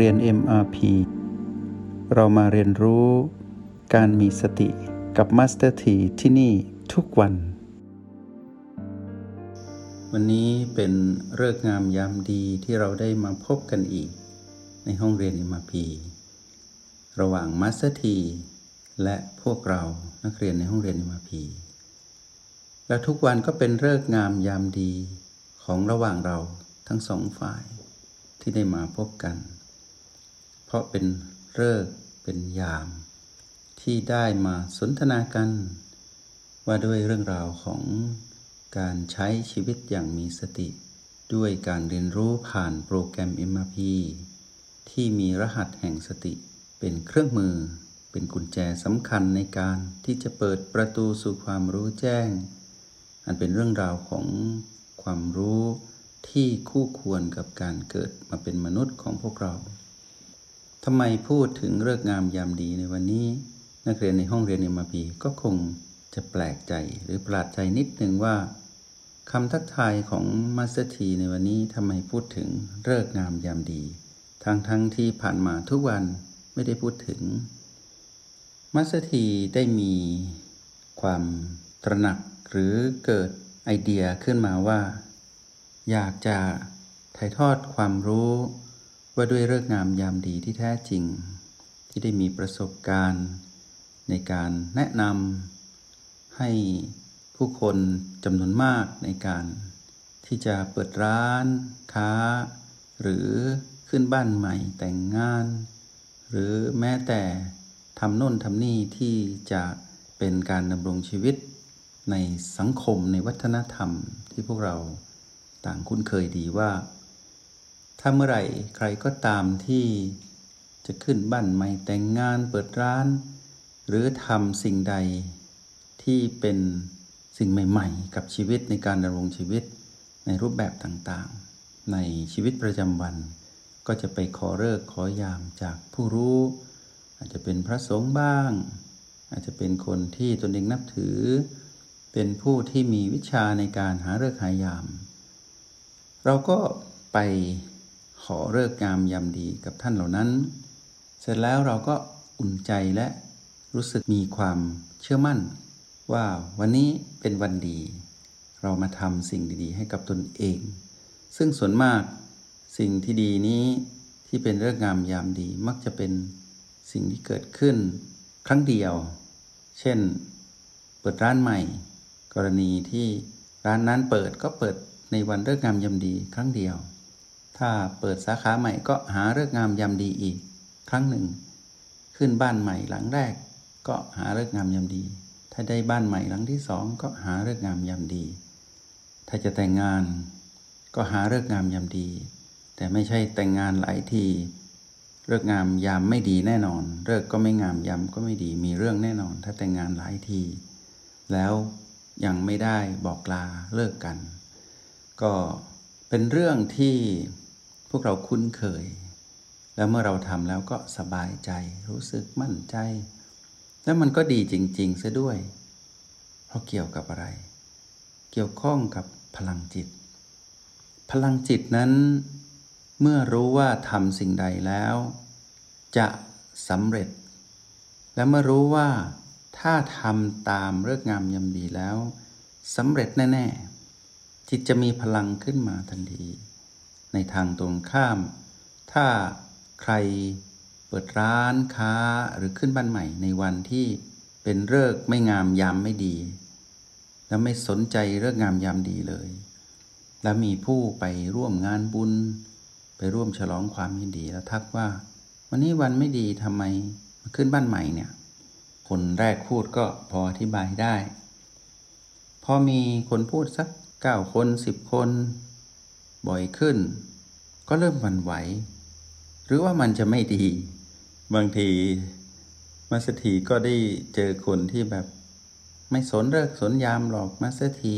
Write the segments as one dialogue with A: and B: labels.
A: เรียน MRP เรามาเรียนรู้การมีสติกับ Master T ที่ที่นี่ทุกวัน วันนี้เป็นเลิกงามยามดีที่เราได้มาพบกันอีก ในห้องเรียน MRP ระหว่าง Master T และพวกเรานักเรียนในห้องเรียน MRP และทุกวันก็เป็นเลิกงามยามดีของระหว่างเราทั้งสองฝ่ายที่ได้มาพบกัน ราะเป็นเลิกเป็นยาม ที่ได้มาสนทนากัน ว่าด้วยเรื่องราวของการใช้ชีวิตอย่างมีสติ ด้วยการเรียนรู้ผ่านโปรแกรม MRP ที่มีรหัสแห่งสติ เป็นเครื่องมือ เป็นกุญแจสำคัญในการที่จะเปิดประตูสู่ความรู้แจ้ง อันเป็นเรื่องราวของความรู้ที่คู่ควรกับการเกิดมาเป็นมนุษย์ของพวกเรา ทำไมพูดถึงฤกษ์งามยามดีในวันนี้ นักเรียนในห้องเรียน MP ก็คงจะแปลกใจหรือประหลาดใจนิดหนึ่งว่าคำทักทายของมาสเตอร์ทีในวันนี้ทำไมพูดถึงฤกษ์งามยามดี ทั้งทั้งที่ผ่านมาทุกวันไม่ได้พูดถึงมาสเตอร์ทีได้มีความตระหนักหรือเกิดไอเดียขึ้นมาว่า อยากจะถ่ายทอดความรู้ ว่าด้วยเรื่องงามยามดีที่แท้จริง ที่ได้มีประสบการณ์ ในการแนะนำให้ผู้คนจำนวนมากในการที่จะเปิดร้านค้า หรือขึ้นบ้านใหม่แต่งงาน หรือแม้แต่ทำโน่นทำนี่ที่จะเป็นการดำรงชีวิต ในสังคมในวัฒนธรรมที่พวกเราต่างคุ้นเคยดีว่า ถ้าเมื่อไหร่ใครก็ตามที่จะขึ้นบ้านใหม่แต่งงานเปิดร้าน หรือทำสิ่งใดที่เป็นสิ่งใหม่ ๆ กับชีวิตในการดำรงชีวิตในรูปแบบต่างๆ ในชีวิตประจำวัน ก็จะไปขอเลิกขอยามจากผู้รู้ อาจจะเป็นพระสงฆ์บ้าง อาจจะเป็นคนที่ตนเองนับถือ เป็นผู้ที่มีวิชาในการหาเลิกหายาม เราก็ไป ขอเลิกงามยามดีกับท่านเหล่านั้น เสร็จแล้วเราก็อุ่นใจและรู้สึกมีความเชื่อมั่น ว่าวันนี้เป็นวันดี เรามาทำสิ่งดีๆ ให้กับตนเอง ซึ่งส่วนมากสิ่งที่ดีนี้ที่เป็นเรื่องงามยามดีมักจะเป็นสิ่งที่เกิดขึ้น ครั้งเดียว เช่น เปิดร้านใหม่ กรณีที่ร้านนั้นเปิดก็เปิดในวันเลิกงามยามดีครั้งเดียว ถ้าเปิดสาขาใหม่ก็หาเลิกงามยามดีอีก ครั้งหนึ่ง ขึ้นบ้านใหม่หลังแรก ก็หาเลิกงามยามดี ถ้าได้บ้านใหม่หลังที่สองก็หาเลิกงามยามดี ถ้าจะแต่งงาน ก็หาเลิกงามยามดี แต่ไม่ใช่แต่งงานหลายทีเลิกงามยามไม่ดีแน่นอนเลิกก็ไม่งามยามก็ไม่ดีมีเรื่องแน่นอน ถ้าแต่งงานหลายที แล้วยังไม่ได้บอกลาเลิกกัน ก็เป็นเรื่องที่ วกเราคุ้นเคย แล้วเมื่อเราทำแล้วก็สบายใจ รู้สึกมั่นใจ แล้วมันก็ดีจริงๆซะด้วย เพราะเกี่ยวกับอะไร เกี่ยวข้องกับพลังจิต พลังจิตนั้น เมื่อรู้ว่าทำสิ่งใดแล้ว จะสำเร็จ และเมื่อรู้ว่าถ้าทำตามเรื่องงามยำดีแล้วสำเร็จแน่ ๆ จิตจะมีพลังขึ้นมาทันที ในทางตรงข้าม ถ้าใครเปิดร้านค้าหรือขึ้นบ้านใหม่ในวันที่เป็นเลิกไม่งามยามไม่ดี แล้วไม่สนใจเลิกงามยามดีเลย แล้วมีผู้ไปร่วมงานบุญ ไปร่วมฉลองความยินดีแล้วทักว่า วันนี้วันไม่ดีทำไมมาขึ้นบ้านใหม่เนี่ย คนแรกพูดก็พออธิบายได้ พอมีคนพูดสักเก้าคนสิบคน บ่อยขึ้น ก็เริ่มวันไหว หรือว่ามันจะไม่ดี บางทีมาสถีก็ได้เจอคนที่แบบไม่สนเลิกสนยามหรอกมาสถี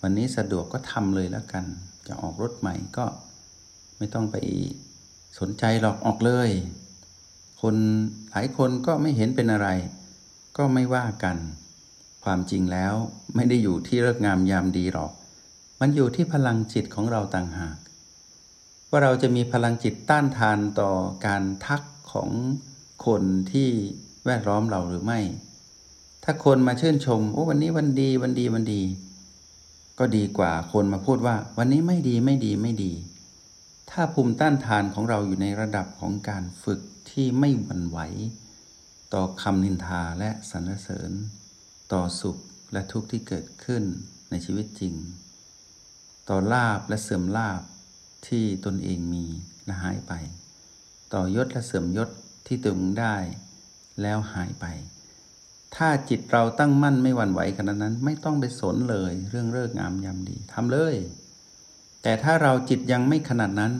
A: วันนี้สะดวกก็ทำเลยแล้วกัน จะออกรถใหม่ก็ไม่ต้องไปสนใจหรอกออกเลย คนหลายคนก็ไม่เห็นเป็นอะไร ก็ไม่ว่ากัน ความจริงแล้วไม่ได้อยู่ที่เลิกงามยามดีหรอก มันอยู่ที่พลังจิตของเราต่างหาก ว่าเราจะมีพลังจิตต้านทานต่อการทักของคนที่แวดล้อมเราหรือไม่ ถ้าคนมาชื่นชมโอ้วันนี้วันดีวันดีวันดี ก็ดีกว่าคนมาพูดว่า วันนี้ไม่ดีไม่ดีไม่ดี ถ้าภูมิต้านทานของเราอยู่ในระดับของการฝึกที่ไม่หวั่นไหว ต่อคำนินทาและสรรเสริญ ต่อสุขและทุกข์ที่เกิดขึ้นในชีวิตจริง ต่อลาบและเสื่อมลาบที่ตนเองมีและหายไป ต่อยศและเสื่อมยศที่ตนได้ แล้วหายไป ถ้าจิตเราตั้งมั่นไม่หวั่นไหวขนาดนั้น ไม่ต้องไปสนเลยเรื่องเลิกงามยามดีทำเลย แต่ถ้าเราจิตยังไม่ขนาดนั้น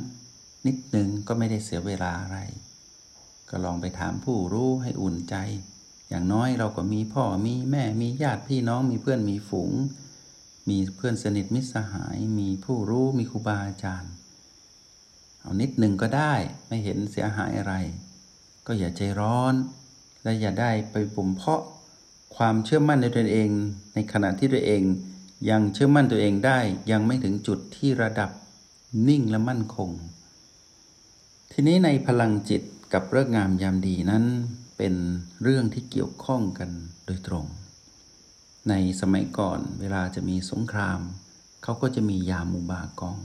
A: นิดหนึ่งก็ไม่ได้เสียเวลาอะไร ก็ลองไปถามผู้รู้ให้อุ่นใจ อย่างน้อยเราก็มีพ่อมีแม่มีญาติพี่น้องมีเพื่อนมีฝูง มีเพื่อนสนิทมิตรสหาย มีผู้รู้มีครูบาอาจารย์ เอานิดหนึ่งก็ได้ไม่เห็นเสียหายอะไร ก็อย่าใจร้อน และอย่าได้ไปปุ่มเพาะความเชื่อมั่นในตัวเอง ในขณะที่ตัวเอง ยังเชื่อมั่นตัวเองได้ ยังไม่ถึงจุดที่ระดับนิ่งและมั่นคง ทีนี้ในพลังจิตกับเรื่องงามยามดีนั้นเป็นเรื่องที่เกี่ยวข้องกันโดยตรง ในสมัยก่อนเวลาจะมีสงคราม เขาก็จะมียามูบากอง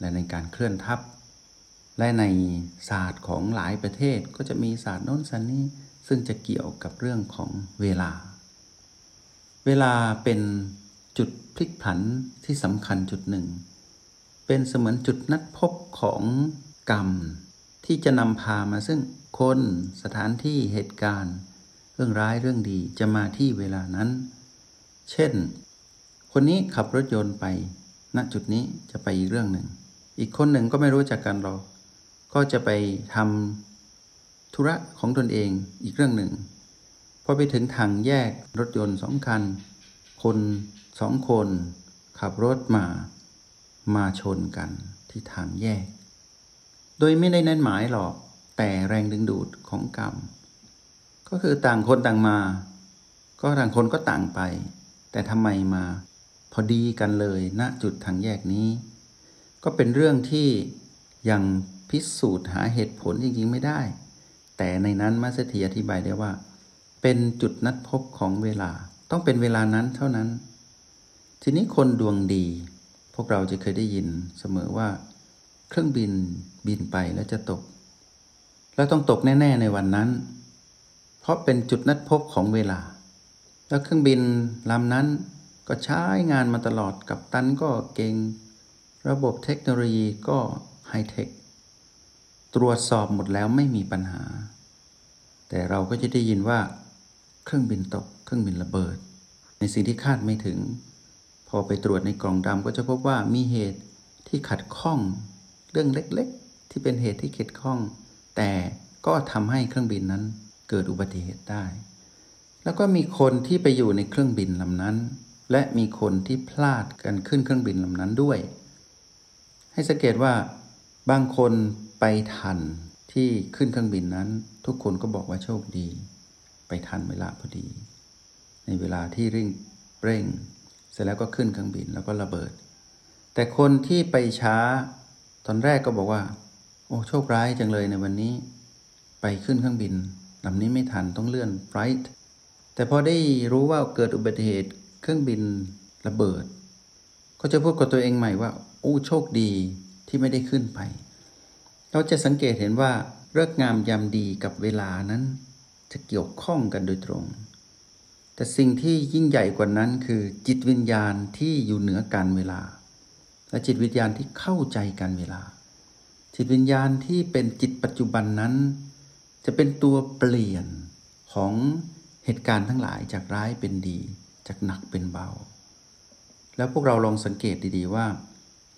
A: และในการเคลื่อนทัพ และในศาสตร์ของหลายประเทศก็จะมีศาสตร์โน้นศาสตร์นี้ ซึ่งจะเกี่ยวกับเรื่องของเวลา เวลาเป็นจุดพลิกผันที่สำคัญจุดหนึ่ง เป็นเสมือนจุดนัดพบของกรรม ที่จะนำพามาซึ่งคนสถานที่เหตุการณ์ เรื่องร้ายเรื่องดีจะมาที่เวลานั้น เช่น คนนี้ขับรถยนต์ไปณจุดนี้จะไปอีกเรื่องหนึ่ง อีกคนหนึ่งก็ไม่รู้จักกันหรอกก็จะไปทำธุระของตนเองอีกเรื่องหนึ่ง พอไปถึงทางแยกรถยนต์สองคัน คนสองคน ขับรถมา มาชนกันที่ทางแยก โดยไม่ได้นัดหมายหรอก แต่แรงดึงดูดของกรรม ก็คือต่างคนต่างมา ก็ต่างคนก็ต่างไป แต่ทำไมมาพอดีกันเลยณจุดทางแยกนี้ ก็เป็นเรื่องที่ยังพิสูจน์หาเหตุผลจริงๆไม่ได้ แต่ในนั้นมัสเถีอธิบายได้ว่า เป็นจุดนัดพบของเวลา ต้องเป็นเวลานั้นเท่านั้น ทีนี้คนดวงดี พวกเราจะเคยได้ยินเสมอว่า เครื่องบินบินไปแล้วจะตก แล้วต้องตกแน่ ๆ ในวันนั้น เพราะเป็นจุดนัดพบของเวลา แล้วเครื่องบินลำนั้นก็ใช้งานมาตลอดกับตันก็เก่ง ระบบเทคโนโลยีก็ไฮเทค ตรวจสอบหมดแล้วไม่มีปัญหา แต่เราก็จะได้ยินว่า เครื่องบินตก เครื่องบินระเบิด ในสิ่งที่คาดไม่ถึง พอไปตรวจในกล่องดำก็จะพบว่ามีเหตุที่ขัดข้อง เรื่องเล็กๆ ที่เป็นเหตุที่ขัดข้อง แต่ก็ทำให้เครื่องบินนั้นเกิดอุบัติเหตุได้ แล้วก็มีคนที่ไปอยู่ในเครื่องบินลำนั้น และมีคนที่พลาดกันขึ้นเครื่องบินลำนั้นด้วย ให้สังเกตว่าบางคนไปทันที่ขึ้นเครื่องบินนั้น ทุกคนก็บอกว่าโชคดี ไปทันเวลาพอดี ในเวลาที่ร่งเร่ง เสร็จแล้วก็ขึ้นเครื่องบินแล้วก็ระเบิด แต่คนที่ไปช้า ตอนแรกก็บอกว่า โอ้โชคร้ายจังเลยในวันนี้ ไปขึ้นเครื่องบินลำนี้ไม่ทันต้องเลื่อนไฟล์ แต่พอได้รู้ว่าเกิดอุบัติเหตุเครื่องบินระเบิด ก็จะพูดกับตัวเองใหม่ว่าโอ้โชคดีที่ไม่ได้ขึ้นไป เราจะสังเกตเห็นว่าเลิกงามยามดีกับเวลานั้น จะเกี่ยวข้องกันโดยตรง แต่สิ่งที่ยิ่งใหญ่กว่านั้นคือจิตวิญญาณที่อยู่เหนือการเวลา และจิตวิญญาณที่เข้าใจการเวลา จิตวิญญาณที่เป็นจิตปัจจุบันนั้น จะเป็นตัวเปลี่ยนของ เหตุการณ์ทั้งหลายจากร้ายเป็นดี จากหนักเป็นเบา แล้วพวกเราลองสังเกตดีๆว่า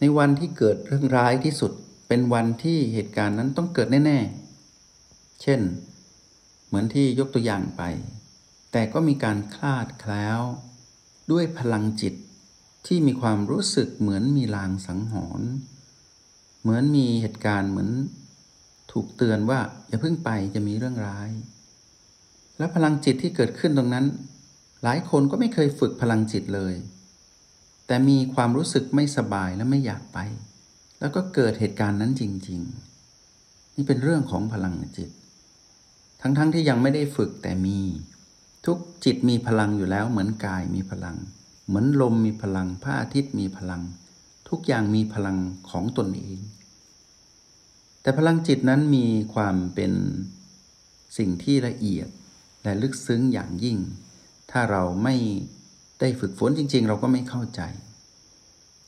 A: ในวันที่เกิดเรื่องร้ายที่สุดเป็นวันที่เหตุการณ์นั้นต้องเกิดแน่ๆ เช่น เหมือนที่ยกตัวอย่างไป แต่ก็มีการคลาดแคล้ว ด้วยพลังจิตที่มีความรู้สึกเหมือนมีลางสังหรณ์เหมือนมีเหตุการณ์เหมือนถูกเตือนว่าอย่าเพิ่งไปจะมีเรื่องร้าย และพลังจิตที่เกิดขึ้นตรงนั้น หลายคนก็ไม่เคยฝึกพลังจิตเลย แต่มีความรู้สึกไม่สบายและไม่อยากไป แล้วก็เกิดเหตุการณ์นั้นจริง ๆ นี่เป็นเรื่องของพลังจิต ทั้งๆทที่ยังไม่ได้ฝึกแต่มี ทุกจิตมีพลังอยู่แล้ว เหมือนกายมีพลัง เหมือนลมมีพลังพระอาทิตย์มีพลัง ทุกอย่างมีพลังของตนเอง แต่พลังจิตนั้นมีความเป็นสิ่งที่ละเอียด และลึกซึ้งอย่างยิ่ง ถ้าเราไม่ได้ฝึกฝนจริง ๆ เราก็ไม่เข้าใจ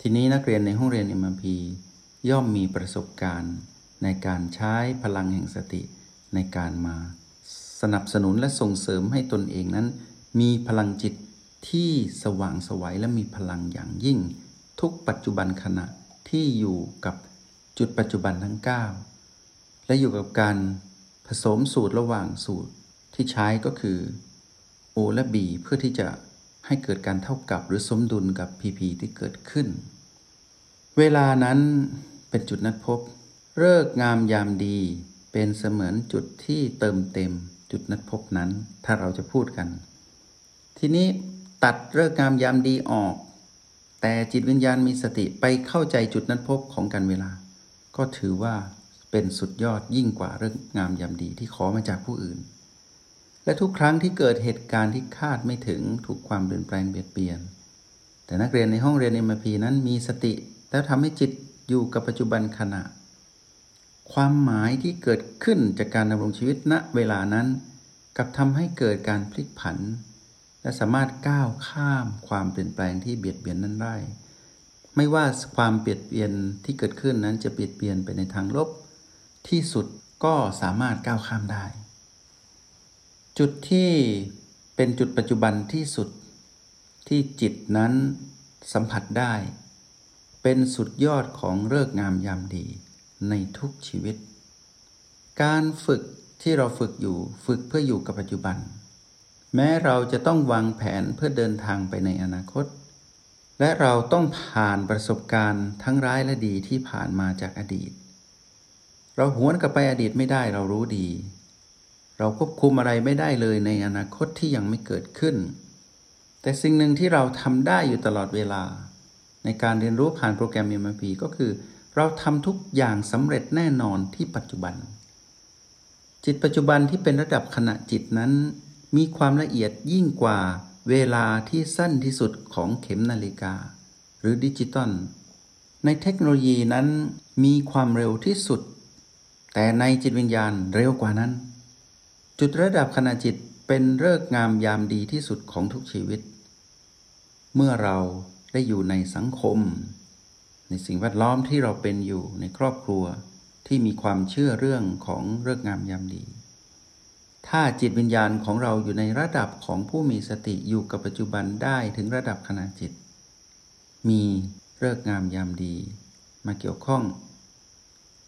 A: ทีนี้นักเรียนในห้องเรียน MMP ย่อมมีประสบการณ์ในการใช้พลังแห่งสติในการมา สนับสนุนและส่งเสริมให้ตนเองนั้น มีพลังจิตที่สว่างสวัยและมีพลังอย่างยิ่ง ทุกปัจจุบันขณะที่อยู่กับจุดปัจจุบันทั้ง 9 และอยู่กับการผสมสูตรระหว่างสูตร ที่ใช้ก็คือ O และ B เพื่อที่จะให้เกิดการเท่ากับหรือสมดุลกับ PP ที่เกิดขึ้น เวลานั้นเป็นจุดนัดพบเลิกงามยามดีเป็นเสมือนจุดที่เติมเต็มจุดนัดพบนั้น ถ้าเราจะพูดกัน ทีนี้ตัดเลิกงามยามดีออก แต่จิตวิญญาณมีสติไปเข้าใจจุดนัดพบของการเวลา ก็ถือว่าเป็นสุดยอดยิ่งกว่าเรื่องงามยามดีที่ขอมาจากผู้อื่น และทุกครั้งที่เกิดเหตุการณ์ที่คาดไม่ถึงถูกความเปลี่ยนแปลงเบียดเบียน แต่นักเรียนในห้องเรียนเอ็มพนั้นมีสติ แล้วทำให้จิตอยู่กับปัจจุบันขณะ ความหมายที่เกิดขึ้นจากการดำรงชีวิตณเวลานั้น กับทำให้เกิดการพลิกผัน และสามารถก้าวข้ามความเปลี่ยนแปลงที่เบียดเบียนนั้นได้ ไม่ว่าความเปลี่ยนเปลี่ยนที่เกิดขึ้นนั้นจะเปลี่ยนเปลี่ยนไปในทางลบ ที่สุดก็สามารถก้าวข้ามได้ จุดที่เป็นจุดปัจจุบันที่สุดที่จิตนั้นสัมผัสได้ เป็นสุดยอดของเลิกงามยามดีในทุกชีวิต การฝึกที่เราฝึกอยู่ฝึกเพื่ออยู่กับปัจจุบัน แม้เราจะต้องวางแผนเพื่อเดินทางไปในอนาคต และเราต้องผ่านประสบการณ์ทั้งร้ายและดีที่ผ่านมาจากอดีต เราหวนกลับไปอดีตไม่ได้เรารู้ดี เราควบคุมอะไรไม่ได้เลยในอนาคตที่ยังไม่เกิดขึ้น แต่สิ่งหนึ่งที่เราทำได้อยู่ตลอดเวลา ในการเรียนรู้ผ่านโปรแกรม MMP ก็คือ เราทำทุกอย่างสำเร็จแน่นอนที่ปัจจุบัน จิตปัจจุบันที่เป็นระดับขณะจิตนั้น มีความละเอียดยิ่งกว่าเวลาที่สั้นที่สุดของเข็มนาฬิกา หรือดิจิตอลในเทคโนโลยีนั้นมีความเร็วที่สุด แต่ในจิตวิญญาณเร็วกว่านั้น จุดระดับขณะจิตเป็นเลิกงามยามดีที่สุดของทุกชีวิต เมื่อเราได้อยู่ในสังคม ในสิ่งแวดล้อมที่เราเป็นอยู่ในครอบครัวที่มีความเชื่อเรื่องของเลิกงามยามดี ถ้าจิตวิญญาณของเราอยู่ในระดับของผู้มีสติอยู่กับปัจจุบันได้ถึงระดับขณะจิต มีเลิกงามยามดี มาเกี่ยวข้อง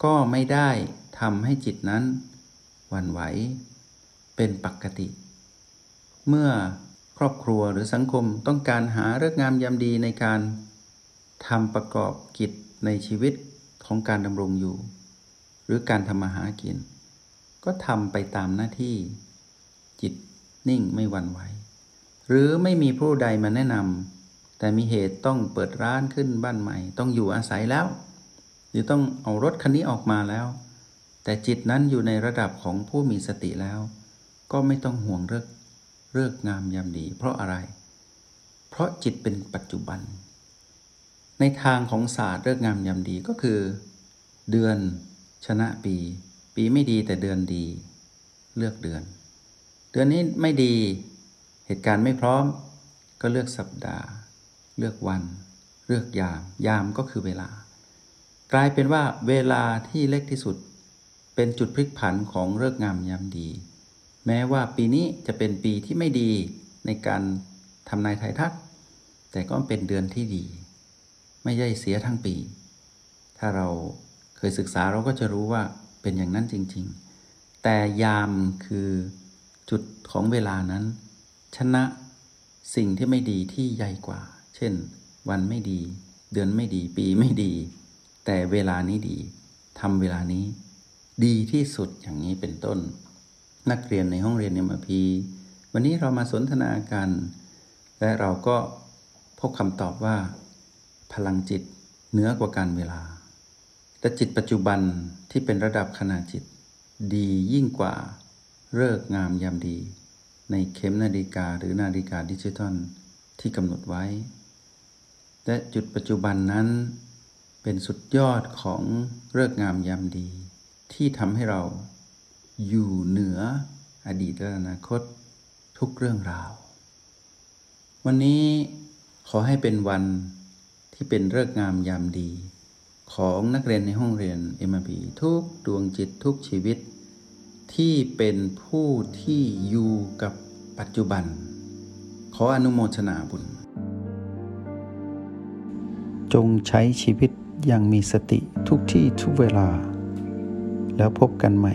A: ก็ไม่ได้ทำให้จิตนั้นหวั่นไหว เป็นปกติ เมื่อครอบครัวหรือสังคมต้องการหาเรื่องงามยามดีในการทำประกอบกิจในชีวิตของการดำรงอยู่ หรือการทำมาหากิน ก็ทำไปตามหน้าที่ จิตนิ่งไม่หวั่นไหวหรือไม่มีผู้ใดมาแนะนำแต่มีเหตุต้องเปิดร้านขึ้นบ้านใหม่ ต้องอยู่อาศัยแล้ว หรือต้องเอารถคันนี้ออกมาแล้ว แต่จิตนั้นอยู่ในระดับของผู้มีสติแล้ว ก็ไม่ต้องห่วงเรื่องเรื่องงามยามดี เพราะอะไร เพราะจิตเป็นปัจจุบัน ในทางของศาสตร์เรื่องงามยามดีก็คือ เดือนชนะปี ปีไม่ดีแต่เดือนดี เลือกเดือน เดือนนี้ไม่ดี เหตุการณ์ไม่พร้อม ก็เลือกสัปดาห์ เลือกวัน เลือกยาม ยามก็คือเวลา กลายเป็นว่าเวลาที่เล็กที่สุด เป็นจุดพลิกผันของเลิกงามยามดี แม้ว่าปีนี้จะเป็นปีที่ไม่ดีในการทำนายไทยทัก แต่ก็เป็นเดือนที่ดี ไม่ใช่เสียทั้งปี ถ้าเราเคยศึกษาเราก็จะรู้ว่าเป็นอย่างนั้นจริง ๆ แต่ยามคือจุดของเวลานั้น ชนะสิ่งที่ไม่ดีที่ใหญ่กว่า เช่น วันไม่ดี เดือนไม่ดี ปีไม่ดี แต่เวลานี้ดีทำเวลานี้ ดีที่สุดอย่างนี้เป็นต้น นักเรียนในห้องเรียนเอ็มพีวันนี้เรามาสนทนากัน และเราก็พบคำตอบว่า พลังจิตเหนือกว่าการเวลา และจิตปัจจุบันที่เป็นระดับขณะจิต ดียิ่งกว่าเลิกงามยามดี ในเข็มนาฬิกาหรือนาฬิกาดิจิทัลที่กำหนดไว้ และจุดปัจจุบันนั้น เป็นสุดยอดของเลิกงามยามดี ที่ทำให้เรา อยู่เหนืออดีตและอนาคตทุกเรื่องราว วันนี้ขอให้เป็นวันที่เป็นเลิกงามยามดี ของนักเรียนในห้องเรียน m อ p ทุกดวงจิตทุกชีวิต ที่เป็นผู้ที่อยู่กับปัจจุบัน ขออนุโมทนาบุญ จงใช้ชีวิตอย่างมีสติทุกที่ทุกเวลา แล้วพบกันใหม่